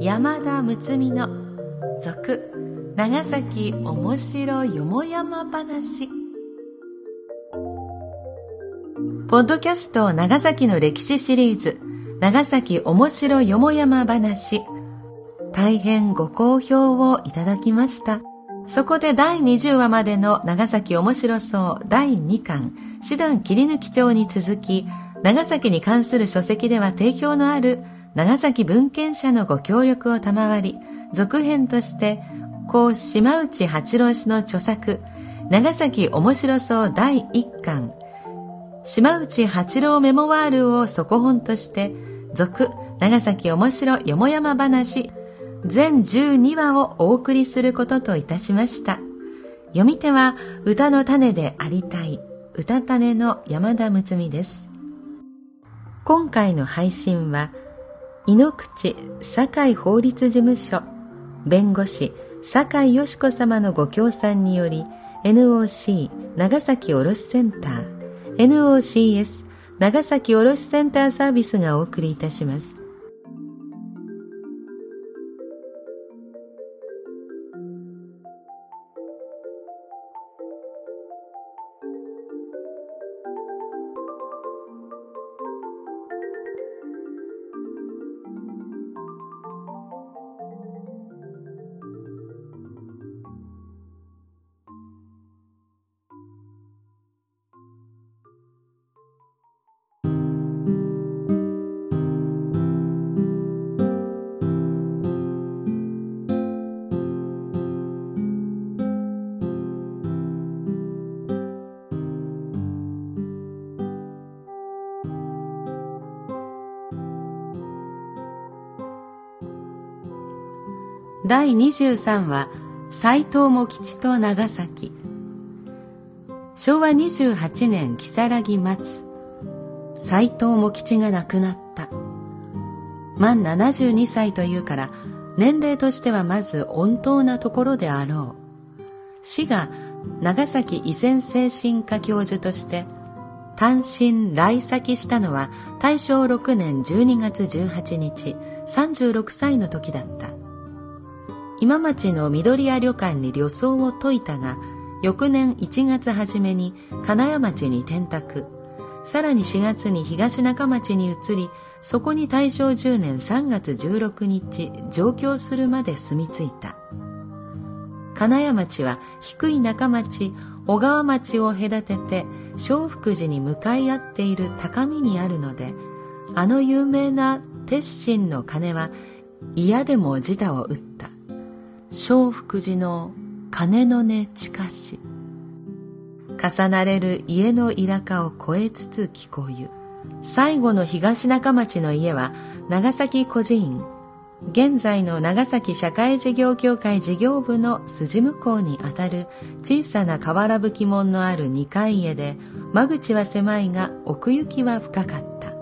山田睦美の続長崎おもしろよもやま話。ポッドキャスト長崎の歴史シリーズ長崎おもしろよもやま話。大変ご好評をいただきました。そこで第20話までの長崎面白そう第2巻師団切り抜き帳に続き長崎に関する書籍では定評のある長崎文献者のご協力を賜り、続編として、故島内八郎氏の著作、長崎面白そう第1巻、島内八郎メモワールを底本として、続長崎面白よもやま話、全12話をお送りすることといたしました。読み手は歌の種でありたい、歌種の山田睦美です。今回の配信は、井ノ口堺法律事務所弁護士堺よし子様のご協賛により NOC 長崎卸センター NOCS 長崎卸センターサービスがお送りいたします。第23話斎藤茂吉と長崎昭和28年如月末斎藤茂吉が亡くなった。満72歳というから年齢としてはまず温当なところであろう。死が長崎依然精神科教授として単身来先したのは大正6年12月18日36歳の時だった。今町の緑屋旅館に旅装を解いたが、翌年1月初めに金谷町に転宅。さらに4月に東中町に移り、そこに大正10年3月16日上京するまで住み着いた。金谷町は低い中町、小川町を隔てて小福寺に向かい合っている高みにあるので、あの有名な鉄心の鐘は嫌でも自他を打った。小福寺の鐘の音近し重なれる家の田舎を越えつつ聞こゆ最後の東中町の家は長崎孤児院。現在の長崎社会事業協会事業部の筋向こうにあたる小さな瓦吹き門のある二階家で間口は狭いが奥行きは深かった。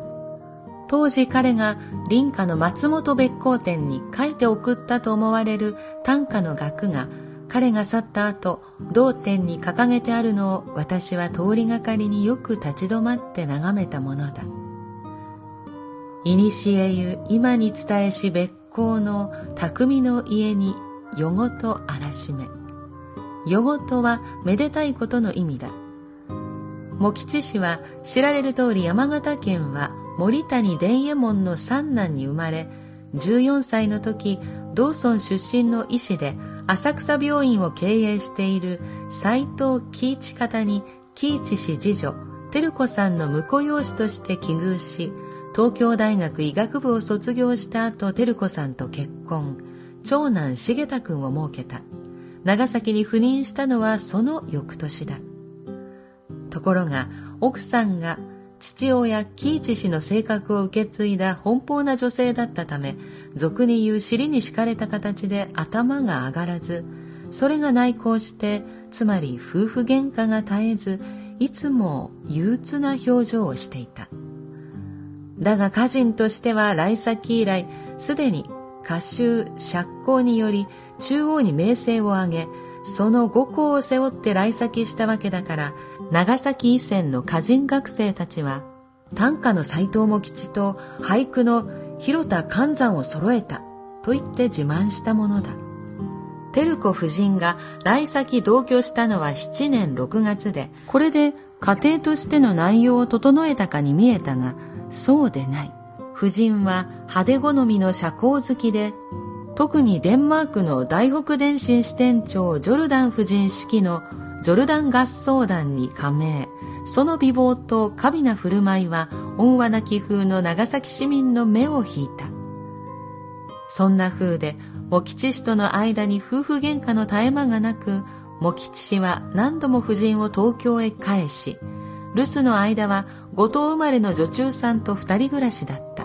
当時彼が林家の松本別光店に書いて送ったと思われる短歌の額が彼が去った後同店に掲げてあるのを私は通りがかりによく立ち止まって眺めたものだ。いにしえゆ今に伝えし別光の匠の家に夜ごとあらしめ。夜ごとはめでたいことの意味だ。茂吉氏は知られる通り山形県は森谷伝右衛門の三男に生まれ14歳の時道村出身の医師で浅草病院を経営している斎藤喜一方に喜一氏次女照子さんの婿養子として起遇し東京大学医学部を卒業した後照子さんと結婚。長男重太君を設けた。長崎に赴任したのはその翌年だ。ところが奥さんが父親喜一氏の性格を受け継いだ奔放な女性だったため俗に言う尻に敷かれた形で頭が上がらずそれが内向してつまり夫婦喧嘩が絶えずいつも憂鬱な表情をしていた。だが歌人としては来先以来すでに歌集釈光により中央に名声を上げその五行を背負って来先したわけだから長崎以前の歌人学生たちは短歌の斎藤茂吉と俳句の広田寛山を揃えたと言って自慢したものだ。照子夫人が来先同居したのは7年6月で、これで家庭としての内容を整えたかに見えたが、そうでない。夫人は派手好みの社交好きで、特にデンマークの大北電信支店長ジョルダン夫人式のジョルダン合奏団に加盟。その美貌と華美な振る舞いは温和な気風の長崎市民の目を引いた。そんな風で、茂吉氏との間に夫婦喧嘩の絶え間がなく、茂吉氏は何度も夫人を東京へ返し、留守の間は五島生まれの女中さんと二人暮らしだった。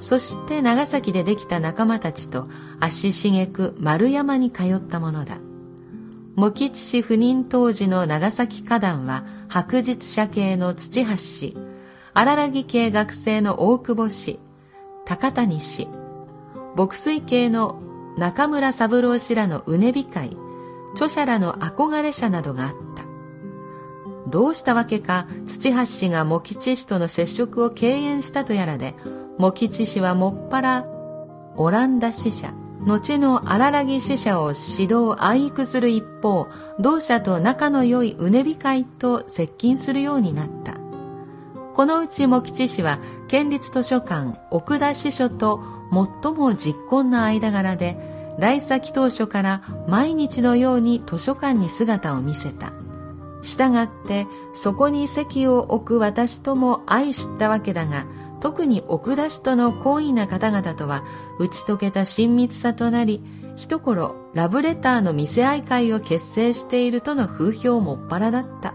そして長崎でできた仲間たちと足しげく丸山に通ったものだ。茂吉氏赴任当時の長崎花壇は白日社系の土橋氏、荒らぎ系学生の大久保氏、高谷氏、牧水系の中村三郎氏らのうねび会、著者らの憧れ者などがあった。どうしたわけか土橋氏が茂吉氏との接触を敬遠したとやらで、茂吉氏はもっぱらオランダ支社、後の荒らぎ支社を指導愛育する一方、同社と仲の良いうねび会と接近するようになった。このうち茂吉氏は県立図書館奥田支所と最も実婚な間柄で、来先当初から毎日のように図書館に姿を見せた。したがってそこに席を置く私とも愛したわけだが、特に奥出しとの好意な方々とは打ち解けた親密さとなり、一頃ラブレターの見せ合い会を結成しているとの風評もっぱらだった。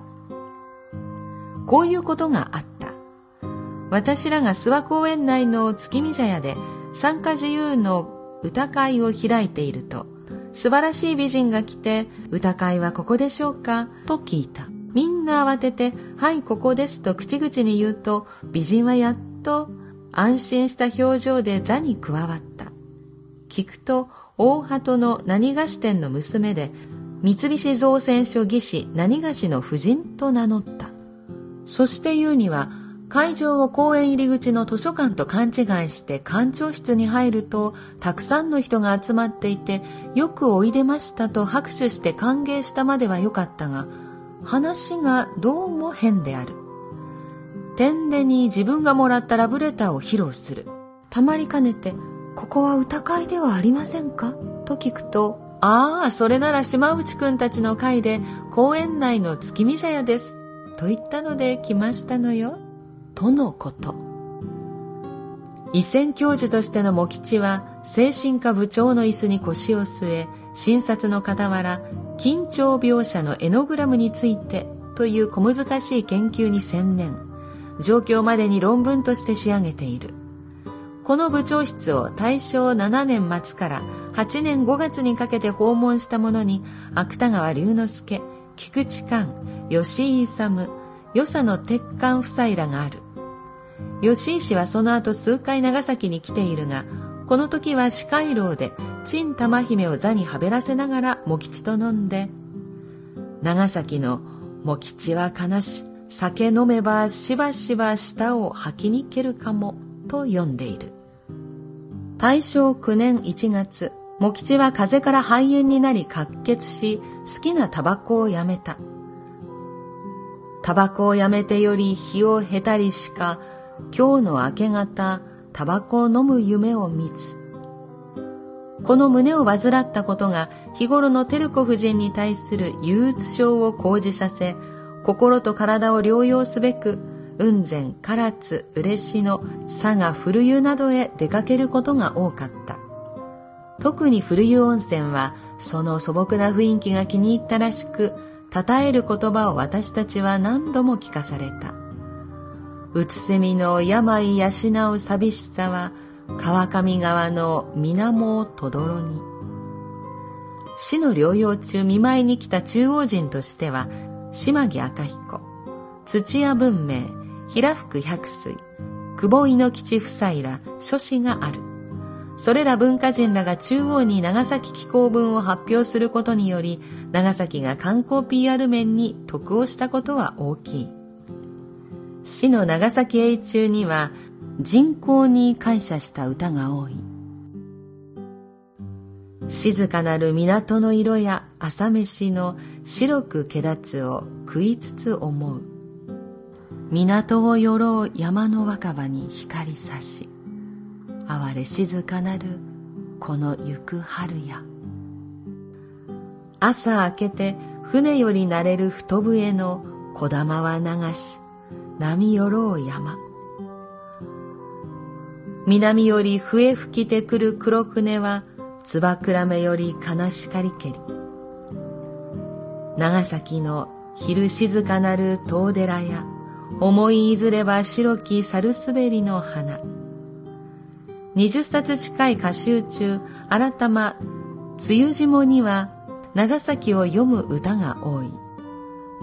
こういうことがあった。私らが諏訪公園内の月見茶屋で参加自由の歌会を開いていると、素晴らしい美人が来て、歌会はここでしょうか？と聞いた。みんな慌てて、はい、ここですと口々に言うと、美人はやっと安心した表情で座に加わった。聞くと、大鳩の何菓子店の娘で、三菱造船所技師何菓子の夫人と名乗った。そして言うには、会場を公園入り口の図書館と勘違いして館長室に入ると、たくさんの人が集まっていて、よくおいでましたと拍手して歓迎したまではよかったが、話がどうも変である。天でに自分がもらったラブレターを披露する。たまりかねて、ここは歌会ではありませんか？と聞くと、ああ、それなら島内くんたちの会で公園内の月見茶屋です。と言ったので来ましたのよ。とのこと。異戦教授としての茂吉は精神科部長の椅子に腰を据え、診察の傍ら、緊張描写のエノグラムについてという小難しい研究に専念。状況までに論文として仕上げている。この部長室を大正7年末から8年5月にかけて訪問した者に、芥川龍之介、菊池寛、吉井勇、与謝野鉄管夫妻らがある。吉井氏はその後数回長崎に来ているが、この時は司会楼で陳玉姫を座にはべらせながら茂吉と飲んで、長崎の茂吉は悲し、酒飲めばしばしば舌を吐きに蹴るかもと読んでいる。大正9年1月、茂吉は風邪から肺炎になり滑血し、好きなタバコをやめた。タバコをやめてより日を経たりしか、今日の明け方、タバコを飲む夢を見つ。この胸を患ったことが日頃の照子夫人に対する憂鬱症を講じさせ、心と体を療養すべく、雲仙、唐津、嬉野、佐賀、古湯などへ出かけることが多かった。特に古湯温泉は、その素朴な雰囲気が気に入ったらしく、称える言葉を私たちは何度も聞かされた。うつせみの病養う寂しさは、川上川の水面をとどろに。死の療養中見舞いに来た中央人としては、島木赤彦、土屋文明、平福百水、久保猪吉夫妻ら諸子がある。それら文化人らが中央に長崎寄港文を発表することにより、長崎が観光 PR 面に得をしたことは大きい。市の長崎永中には人口に感謝した歌が多い。静かなる港の色や朝飯の白く気立つを食いつつ思う。港をよろう山の若葉に光さし、哀れ静かなるこの行く春や。朝明けて船よりなれる太笛の小玉は流し、波よろう山。南より笛吹きてくる黒船は、つばくらめより悲しかりけり。長崎の昼静かなる遠寺や、思いいずれば白き猿滑りの花。二十冊近い歌集中、改ま、梅雨霜には、長崎を読む歌が多い。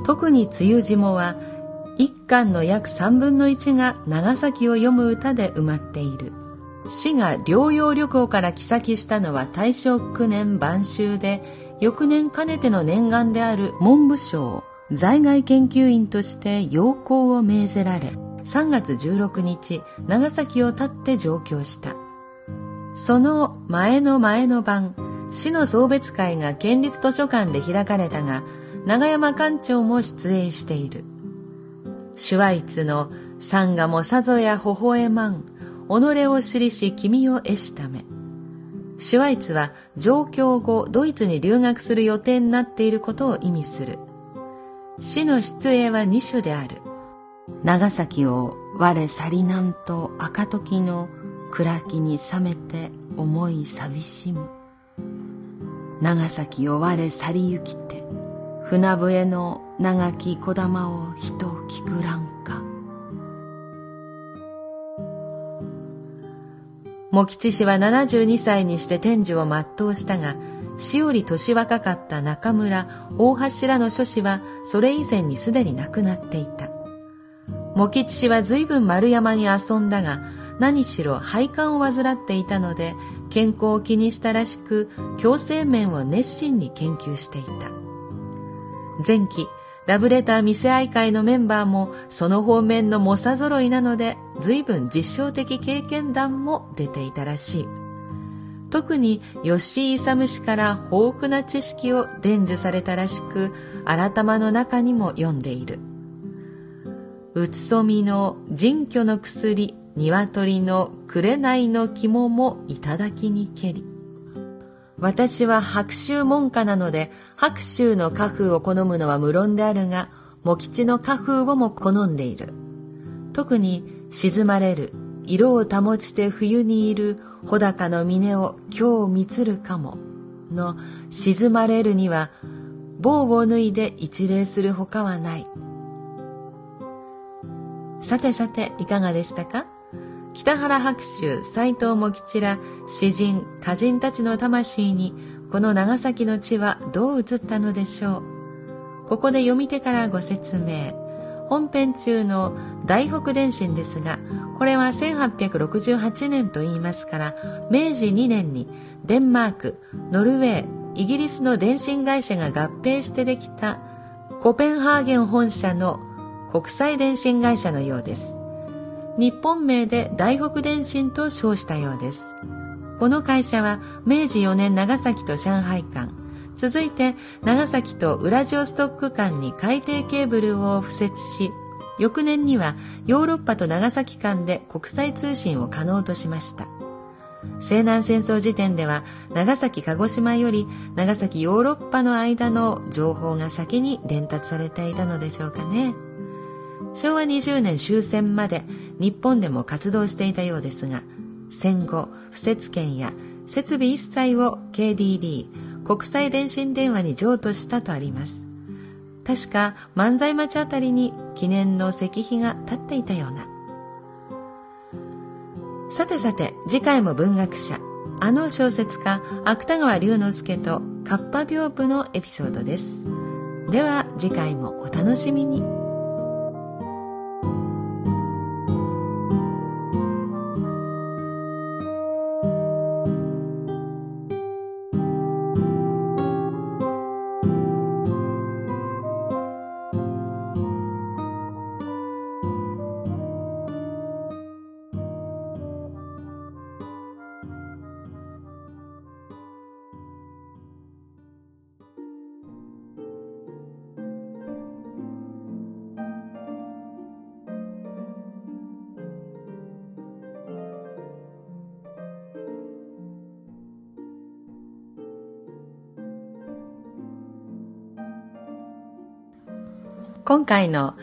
特に梅雨霜は、一巻の約三分の一が長崎を読む歌で埋まっている。市が療養旅行から来先したのは大正9年晩秋で、翌年かねての念願である文部省在外研究員として要項を命ぜられ、3月16日、長崎を立って上京した。その前の前の晩、市の送別会が県立図書館で開かれたが、長山館長も出演している。シュワイツのサンガもさぞや微笑まん、己を知りし君を得しため。シュワイツは上京後ドイツに留学する予定になっていることを意味する。死の出営は二種である。長崎を我去りなんと赤時の暗きに冷めて思い寂しむ。長崎を我去り行きて、船笛の長き小玉を人聞くらん茂吉氏は72歳にして天寿を全うしたが、死より年若かった中村、大橋らの諸子はそれ以前にすでに亡くなっていた。茂吉氏は随分丸山に遊んだが、何しろ肺管を患っていたので、健康を気にしたらしく、強制面を熱心に研究していた。前期、ラブレター店愛会のメンバーもその方面の猛者揃いなので随分実証的経験談も出ていたらしい。特に吉井勇氏から豊富な知識を伝授されたらしく、改まの中にも読んでいる。うつそみの人居の薬、鶏の紅の肝もいただきにけり。私は白州門下なので、白州の家風を好むのは無論であるが、茂吉の家風をも好んでいる。特に沈まれる、色を保ちて冬にいる穂高の峰を今日見つるかも、の沈まれるには、棒を脱いで一礼するほかはない。さてさて、いかがでしたか？北原白秋、斎藤茂吉ら詩人、歌人たちの魂にこの長崎の地はどう映ったのでしょう？ここで読み手からご説明。本編中の大北電信ですが、これは1868年と言いますから、明治2年にデンマーク、ノルウェー、イギリスの電信会社が合併してできたコペンハーゲン本社の国際電信会社のようです。日本名で大北電信と称したようです。この会社は明治4年長崎と上海間、続いて長崎とウラジオストック間に海底ケーブルを敷設し、翌年にはヨーロッパと長崎間で国際通信を可能としました。西南戦争時点では長崎鹿児島より長崎ヨーロッパの間の情報が先に伝達されていたのでしょうかね。昭和20年終戦まで日本でも活動していたようですが、戦後、不設権や設備一切を KDD、国際電信電話に譲渡したとあります。確か万歳町あたりに記念の石碑が立っていたような。さてさて、次回も文学者、あの小説家、芥川龍之介とカッパ屏風のエピソードです。では次回もお楽しみに。今回の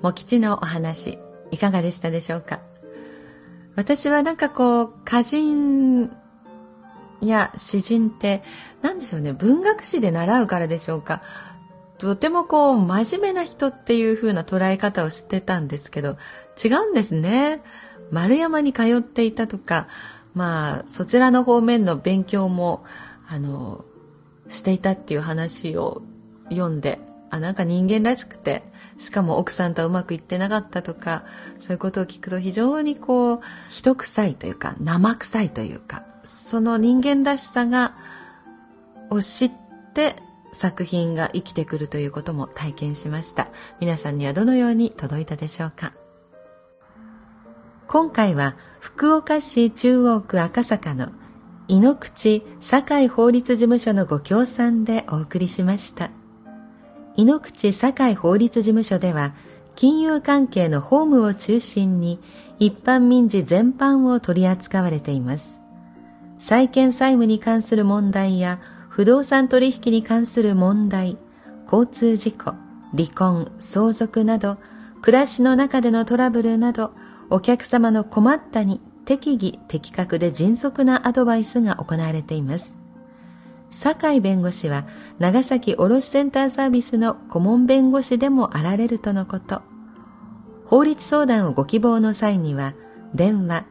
茂吉のお話いかがでしたでしょうか？私はなんかこう歌人や詩人って何でしょうね文学史で習うからでしょうか？とてもこう真面目な人っていう風な捉え方をしてたんですけど違うんですね。丸山に通っていたとかまあそちらの方面の勉強もあのしていたっていう話を読んであなんか人間らしくてしかも奥さんとはうまくいってなかったとかそういうことを聞くと非常にこう人臭いというか生臭いというかその人間らしさがを知って作品が生きてくるということも体験しました皆さんにはどのように届いたでしょうか？今回は福岡市中央区赤坂の井ノ口堺法律事務所のご協賛でお送りしました。井ノ口堺法律事務所では、金融関係の法務を中心に一般民事全般を取り扱われています。債権債務に関する問題や不動産取引に関する問題、交通事故、離婚、相続など、暮らしの中でのトラブルなど、お客様の困ったに適宜的確で迅速なアドバイスが行われています。酒井弁護士は長崎卸センターサービスの顧問弁護士でもあられるとのこと。法律相談をご希望の際には、電話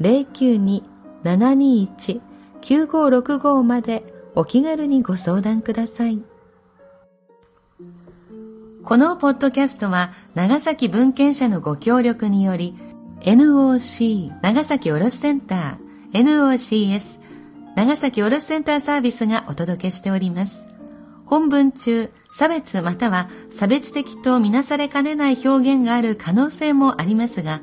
092-721-9565までお気軽にご相談ください。このポッドキャストは長崎文献社のご協力により NOC 長崎卸センター NOCS 長崎卸センターサービスがお届けしております。本文中、差別または差別的とみなされかねない表現がある可能性もありますが、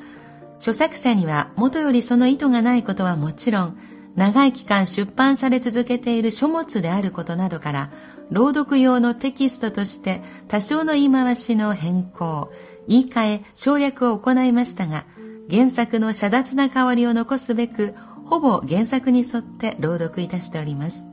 著作者には元よりその意図がないことはもちろん、長い期間出版され続けている書物であることなどから、朗読用のテキストとして多少の言い回しの変更、言い換え、省略を行いましたが、原作の遮奪な香りを残すべく、ほぼ原作に沿って朗読いたしております。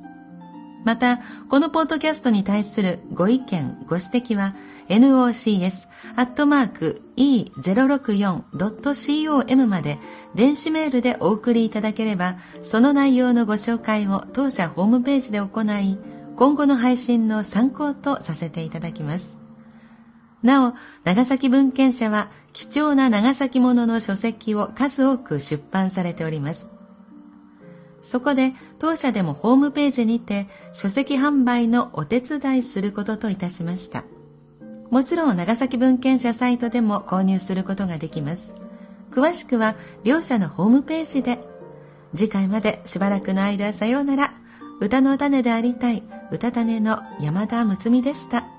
また、このポッドキャストに対するご意見、ご指摘は、nocs.e064.com まで電子メールでお送りいただければ、その内容のご紹介を当社ホームページで行い、今後の配信の参考とさせていただきます。なお、長崎文献社は貴重な長崎ものの書籍を数多く出版されております。そこで当社でもホームページにて書籍販売のお手伝いすることといたしました。もちろん長崎文献社サイトでも購入することができます。詳しくは両社のホームページで。次回までしばらくの間さようなら。歌の種でありたい歌種の山田睦美でした。